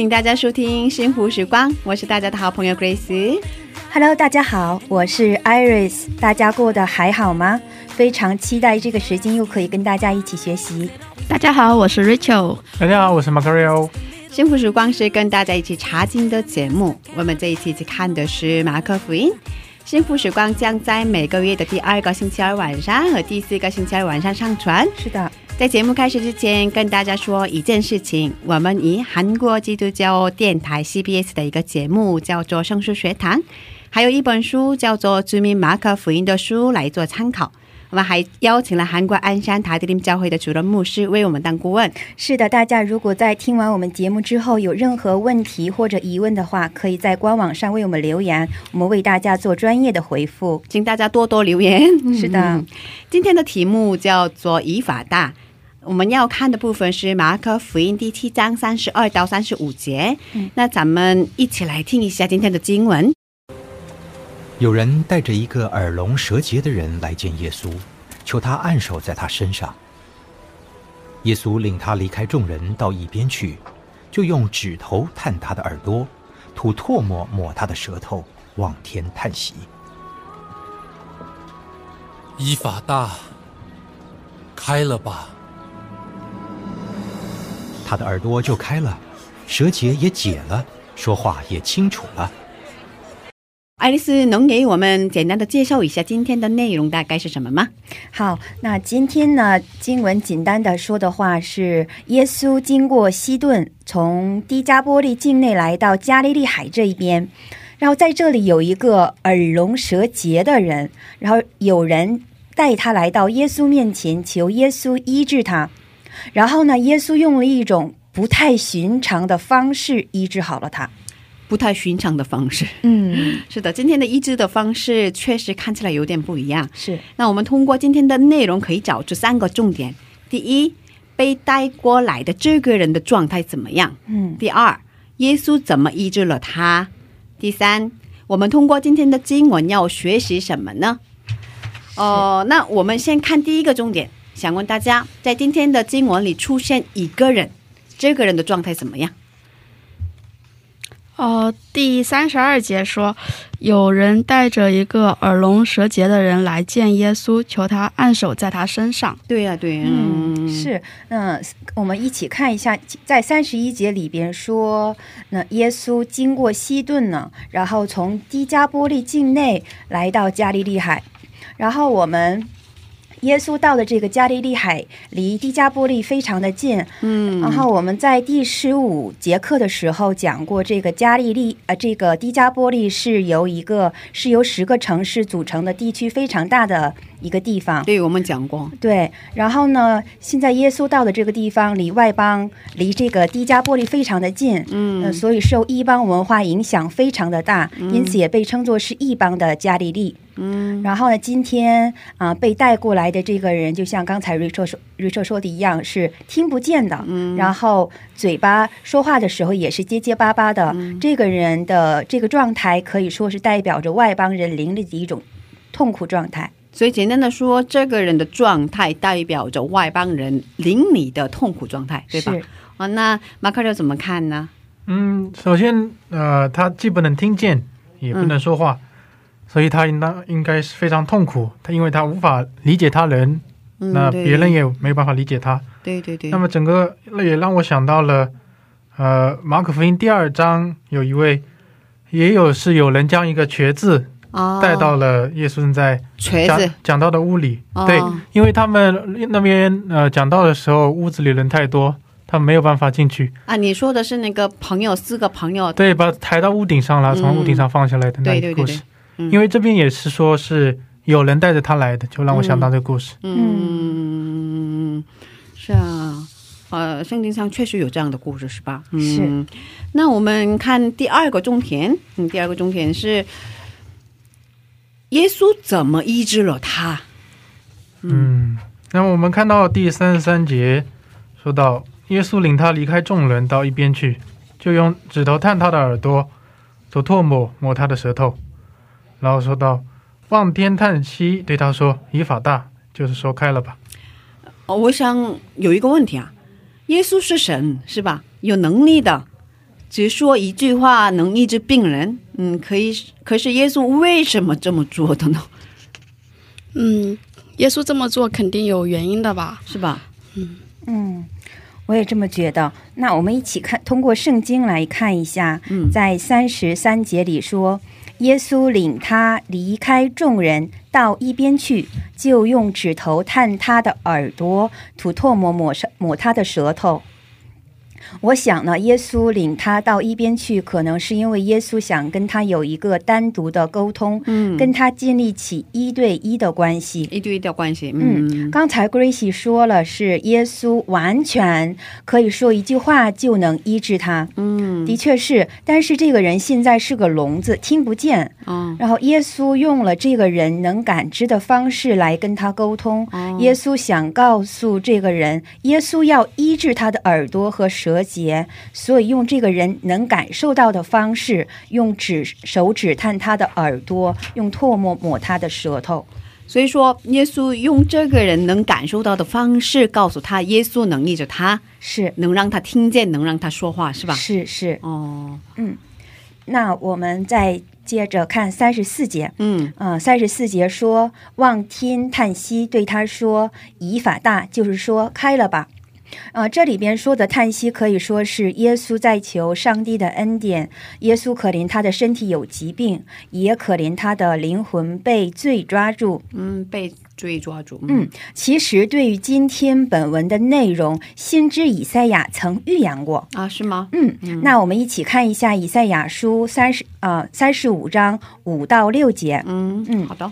迎大家收听《幸福时光》，我是大家的好朋友 Grace。Hello，大家好，我是 Iris，大家过得还好吗？非常期待这个时间又可以跟大家一起学习。大家好，我是 Rachel。大家好，我是 Macario。幸福时光是跟大家一起查经的节目。我们这一期一起看的是马可福音。幸福时光将在每个月的第二个星期二晚上和第四个星期二晚上上传。是的，在节目开始之前，跟大家说一件事情：我们以韩国基督教电台 CBS 的一个节目叫做《圣书学堂》，还有一本书叫做《著名马可福音》的书来做参考。我们还邀请了韩国鞍山塔迪林教会的主任牧师为我们当顾问。是的，大家如果在听完我们节目之后有任何问题或者疑问的话，可以在官网上为我们留言，我们为大家做专业的回复。请大家多多留言。是的，今天的题目叫做“以法大”。我们要看的部分是马可福音第七章三十二到三十五节。那咱们一起来听一下今天的经文。有人带着一个耳聋舌结的人来见耶稣，求他按手在他身上。耶稣领他离开众人到一边去，就用指头探他的耳朵，吐唾沫抹他的舌头，望天叹息。伊法大，开了吧！他的耳朵就开了，舌结也解了，说话也清楚了。爱丽丝能给我们简单的介绍一下今天的内容大概是什么吗？好，那今天呢，经文简单的说的话是，耶稣经过西顿，从低加波利境内来到加利利海这一边，然后在这里有一个耳聋舌结的人，然后有人带他来到耶稣面前，求耶稣医治他。然后呢，耶稣用了一种不太寻常的方式医治好了他。不太寻常的方式。嗯，是的，今天的医治的方式确实看起来有点不一样。是那我们通过今天的内容可以找出三个重点：第一，被带过来的这个人的状态怎么样？嗯第二，耶稣怎么医治了他？第三，我们通过今天的经文要学习什么呢？哦、那我们先看第一个重点，想问大家，在今天的经文里出现一个人，这个人的状态怎么样？哦，第三十二节说，有人带着一个耳聋舌结的人来见耶稣，求他按手在他身上。对呀、对呀、嗯，是，嗯，我们一起看一下，在三十一节里边说，那耶稣经过西顿呢，然后从低加波利境内来到加利利海，然后我们。耶稣到的这个加利利海离迪加波利非常的近，嗯，然后我们在第十五节课的时候讲过，这个加利利呃，这个迪加波利是由一个是由十个城市组成的地区，非常大的一个地方。对我们讲过，对，然后呢，现在耶稣到的这个地方离外邦、离这个低加波利非常的近，嗯呃，所以受异邦文化影响非常的大，因此也被称作是异邦的加利利。嗯，然后呢，今天啊、被带过来的这个人，就像刚才 Rachel 说 Rachel 说的一样，是听不见的，嗯，然后嘴巴说话的时候也是结结巴巴的。这个人的这个状态可以说是代表着外邦人灵里的一种痛苦状态。所以简单的说，这个人的状态代表着外邦人邻里的痛苦状态，对吧？是啊，那马克六怎么看呢？嗯，首先，呃，他既不能听见，也不能说话，所以他应当应该是非常痛苦。他因为他无法理解他人，嗯那别人也没有办法理解他。对对对，那么整个也让我想到了，呃，马可福音第二章有一位，也有是有人将一个瘸子哦带到了耶稣正在讲锤子讲到的屋里。哦对，因为他们那边呃讲到的时候，屋子里人太多，他们没有办法进去。啊，你说的是那个朋友四个朋友，对，把抬到屋顶上了，嗯从屋顶上放下来的那对对对对个故事。，嗯因为这边也是说是有人带着他来的，就让我想到这个故事。嗯，是啊，呃，圣经上确实有这样的故事，是吧？嗯、是。那我们看第二个重点，嗯，第二个重点是耶稣怎么医治了他？嗯，那我们看到第三十三节说到，耶稣领他离开众人到一边去，就用指头探他的耳朵，吐唾沫摸他的舌头，然后说到望天叹息，对他说：“以法大，就是说开了吧。哦，我想有一个问题啊，耶稣是神是吧？有能力的，只说一句话能医治病人。嗯，可以。可是耶稣为什么这么做的呢？嗯，耶稣这么做肯定有原因的吧？是吧？嗯嗯，我也这么觉得。那我们一起看，通过圣经来看一下，嗯在三十三节里说，耶稣领他离开众人，到一边去，就用指头探他的耳朵，吐唾沫抹上抹他的舌头。我想呢，耶稣领他到一边去，可能是因为耶稣想跟他有一个单独的沟通，嗯，跟他建立起一对一的关系。一对一的关系。嗯，嗯，刚才 Gracie 说了，是耶稣完全可以说一句话就能医治他。嗯，的确是，但是这个人现在是个聋子，听不见。哦，然后耶稣用了这个人能感知的方式来跟他沟通。哦耶稣想告诉这个人，耶稣要医治他的耳朵和舌结，所以用这个人能感受到的方式，用指手指探他的耳朵，用唾沫抹他的舌头。所以说，耶稣用这个人能感受到的方式告诉他，耶稣能力着他，是能让他听见，能让他说话，是吧？是是。哦，嗯那我们再接着看三十四节。嗯呃，三十四节说：“望天叹息，对他说，以法大，就是说开了吧。”呃，这里边说的叹息可以说是耶稣在求上帝的恩典。耶稣可怜他的身体有疾病，也可怜他的灵魂被罪抓住。嗯，被罪抓住。嗯，其实对于今天本文的内容，先知以赛亚曾预言过。啊，是吗？嗯，那我们一起看一下以赛亚书三十呃三十五章五到六节。嗯嗯好的。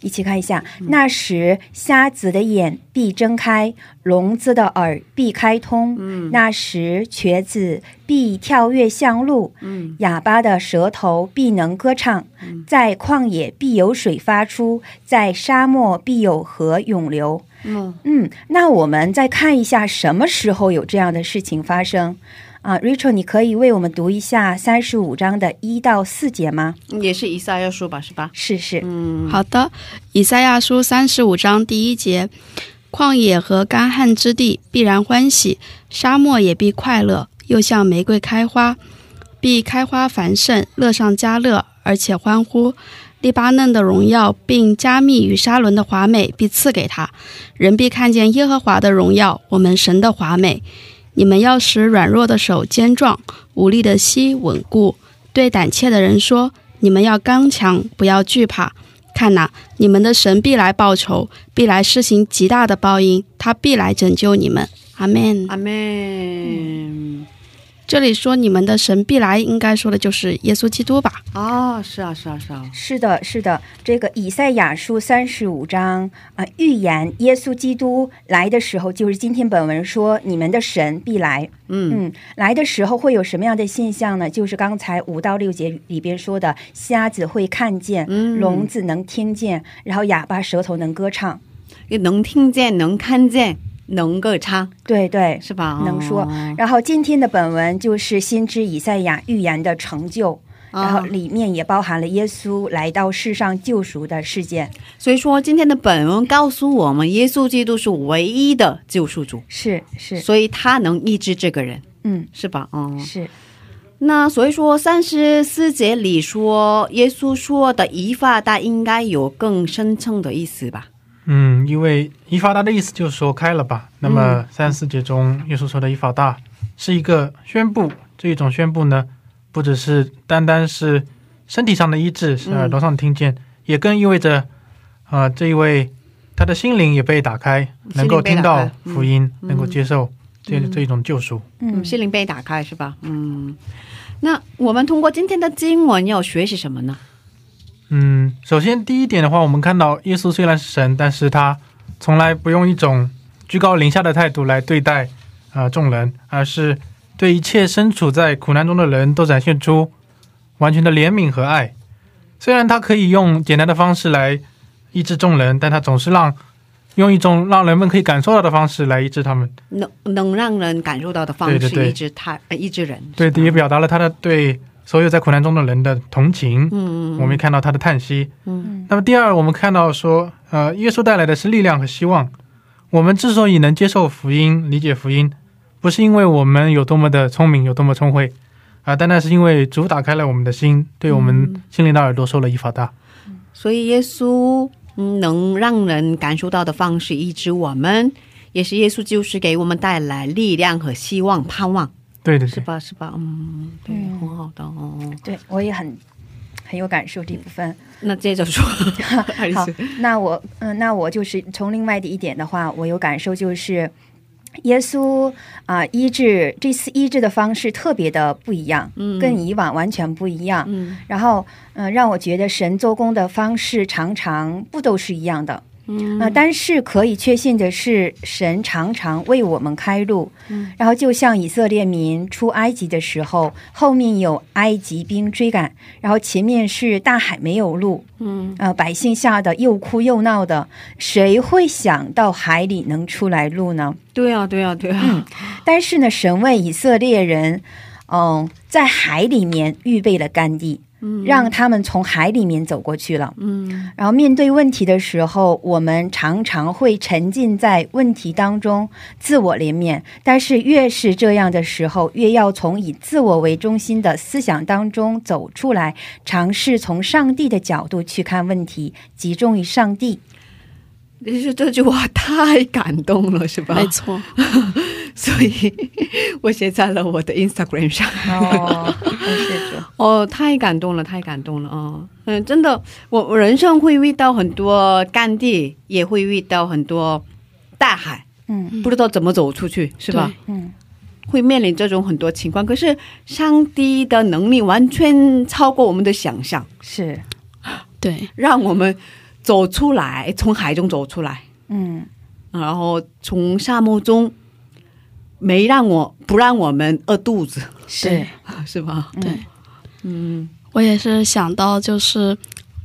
一起看一下，那时瞎子的眼必睁开，聋子的耳必开通。嗯。那时瘸子必跳跃向路，嗯。哑巴的舌头必能歌唱。在旷野必有水发出，在沙漠必有河涌流。嗯。嗯，那我们再看一下什么时候有这样的事情发生啊？Rachel，你可以为我们读一下三十五章的一到四节吗？也是以赛亚书吧，是吧？是是，嗯，好的，以赛亚书三十五章第一节：旷野和干旱之地必然欢喜，沙漠也必快乐，又像玫瑰开花，必开花繁盛，乐上加乐，而且欢呼。黎巴嫩的荣耀，并加密与沙伦的华美，必赐给他。人必看见耶和华的荣耀，我们神的华美。你们要使软弱的手坚壮，无力的膝稳固。对胆怯的人说：你们要刚强，不要惧怕。看哪，你们的神必来报仇，必来施行极大的报应，他必来拯救你们。阿门。阿门。这里说你们的神必来，应该说的就是耶稣基督吧？啊，是啊，是啊，是啊。是的，是的，这个以赛亚书三十五章啊、预言耶稣基督来的时候，就是今天本文说你们的神必来。嗯嗯，来的时候会有什么样的现象呢？就是刚才五到六节里边说的，瞎子会看见，嗯聋子能听见，然后哑巴舌头能歌唱。也能听见，能看见，能歌唱，对对，是吧？能说。哦。然后今天的本文就是先知以赛亚预言的成就。然后啊里面也包含了耶稣来到世上救赎的事件，所以说今天的本文告诉我们，耶稣基督是唯一的救赎主，是是，所以他能医治这个人，嗯，是吧？哦，是。那所以说三十四节里说，耶稣说的以法大应该有更深层的意思吧？嗯，因为以法大的意思就是说开了吧。那么三四节中，耶稣说的以法大是一个宣布，这一种宣布呢，不只是单单是身体上的医治，是嗯耳朵上听见，也更意味着，啊、这一位他的心灵也被打开，能够听到福音，嗯能够接受这嗯这一种救赎。嗯，心灵被打开是吧？嗯，那我们通过今天的经文要学习什么呢？嗯，首先第一点的话，我们看到耶稣虽然是神，但是他从来不用一种居高临下的态度来对待啊、呃众人，而是对一切身处在苦难中的人都展现出完全的怜悯和爱。虽然他可以用简单的方式来医治众人，但他总是让用一种让人们可以感受到的方式来医治他们。能能让人感受到的方式，医治他，呃医治人。对，也表达了他的对所有在苦难中的人的同情。嗯，我们也看到他的叹息。嗯那么第二，我们看到说，呃，耶稣带来的是力量和希望。我们之所以能接受福音、理解福音，不是因为我们有多么的聪明、有多么聪慧，啊、单单是因为主打开了我们的心，对我们心灵的耳朵受了一法大。所以耶稣嗯能让人感受到的方式医治我们，也是耶稣就是给我们带来力量和希望、盼望，对对对，是吧？是吧？嗯，对，嗯很好的哦。对我也很很有感受这部分。那接着说，好，那我嗯、那我就是从另外的一点的话，我有感受就是。耶稣啊、医治这次医治的方式特别的不一样，嗯跟以往完全不一样。嗯然后，嗯、让我觉得神做工的方式常常不都是一样的。嗯。啊、但是可以确信的是，神常常为我们开路。嗯。然后就像以色列民出埃及的时候，后面有埃及兵追赶，然后前面是大海没有路，嗯。呃，百姓吓得又哭又闹的，谁会想到海里能出来路呢？对啊，对啊，对啊，但是呢，神为以色列人，嗯、在海里面预备了干地，嗯让他们从海里面走过去了。嗯然后面对问题的时候，我们常常会沉浸在问题当中，自我怜悯。但是越是这样的时候，越要从以自我为中心的思想当中走出来，尝试从上帝的角度去看问题，集中于上帝。其实这句话太感动了，是吧？没错，所以我写在了我的 Instagram 上。哦，太感动了，太感动了哦！嗯，真的，我我人生会遇到很多干地，也会遇到很多大海，嗯不知道怎么走出去，是吧？嗯会面临这种很多情况。可是上帝的能力完全超过我们的想象，是，对，让我们走出来，从海中走出来，嗯。然后从沙漠中没让我不让我们饿肚子，是，是吧？对，嗯。我也是想到，就是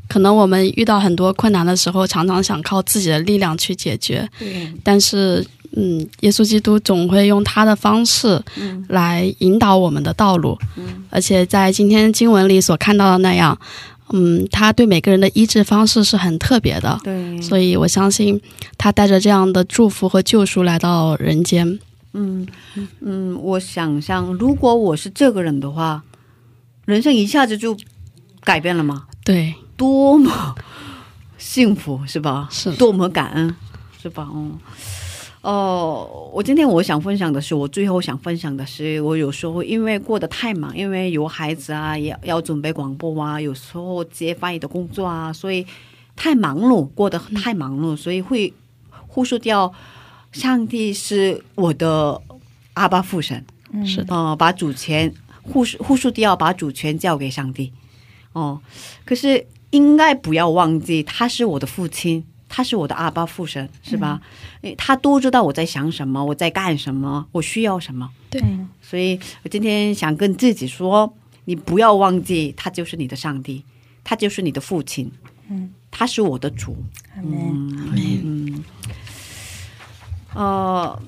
可能我们遇到很多困难的时候，常常想靠自己的力量去解决，对，但是，嗯，耶稣基督总会用他的方式嗯。来引导我们的道路，嗯。而且在今天经文里所看到的那样，嗯，他对每个人的医治方式是很特别的，对，所以我相信他带着这样的祝福和救赎来到人间。嗯嗯，我想象，如果我是这个人的话，人生一下子就改变了吗？对，多么幸福，是吧？是多么感恩，是吧？嗯。哦，我今天我想分享的是，我最后想分享的是，我有时候因为过得太忙，因为有孩子啊，也要准备广播啊，有时候接翻译的工作啊，所以太忙碌，过得太忙碌，所以会忽视掉上帝是我的阿巴父神。嗯是的，哦，把主权忽视忽视掉，把主权交给上帝。哦，可是应该不要忘记，他是我的父亲，他是我的阿爸父神，是吧？诶他都知道我在想什么，我在干什么，我需要什么。对。所以我今天想跟自己说，你不要忘记，他就是你的上帝，他就是你的父亲，嗯，他是我的主。阿门嗯，呃，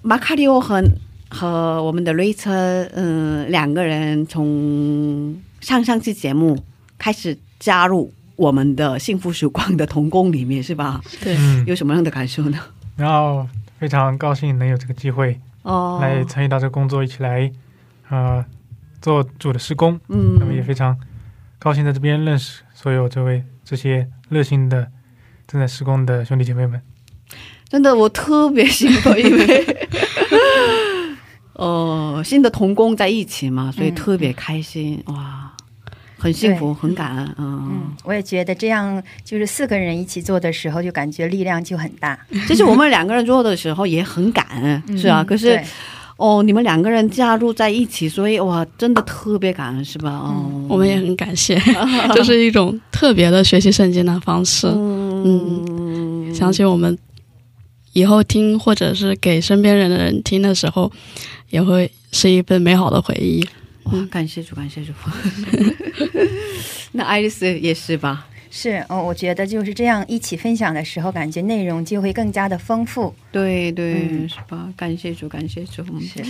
马卡里奥和和我们的瑞车，嗯、两个人从上上期节目开始加入我们的幸福曙光的童工里面，是吧？对，嗯，有什么样的感受呢？然后非常高兴能有这个机会哦，来参与到这个工作，一起来呃做主的施工。嗯那么也非常高兴在这边认识所有这位这些热心的正在施工的兄弟姐妹们。真的，我特别兴奋，因为呃 新的童工在一起嘛，所以嗯特别开心、哇！很幸福，很感恩。嗯嗯，，我也觉得这样，就是四个人一起做的时候，就感觉力量就很大。其实我们两个人做的时候也很感恩，嗯是啊。可是哦，你们两个人加入在一起，所以哇，真的特别感恩，是吧？哦，我们也很感谢，这是一种特别的学习圣经的方式。嗯相信我们以后听或者是给身边人的人听的时候，也会是一份美好的回忆。哇，感谢主，感谢主。那爱丽丝也是吧？是哦，我觉得就是这样一起分享的时候，感觉内容就会更加的丰富。对对，嗯是吧？感谢主，感谢主。是，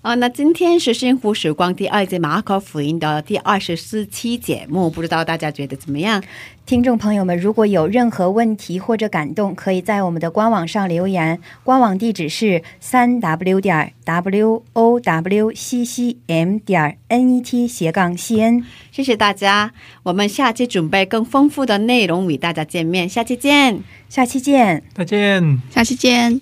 啊，那今天是幸福时光第二季马可福音的第二十四期节目，不知道大家觉得怎么样？听众朋友们，如果有任何问题或者感动，可以在我们的官网上留言，官网地址是三 w 点 w o w c c m 点 n e t 斜杠 c n。谢谢大家，我们下期准备更丰富的内容与大家见面，下期见。下期见。再见。下期见。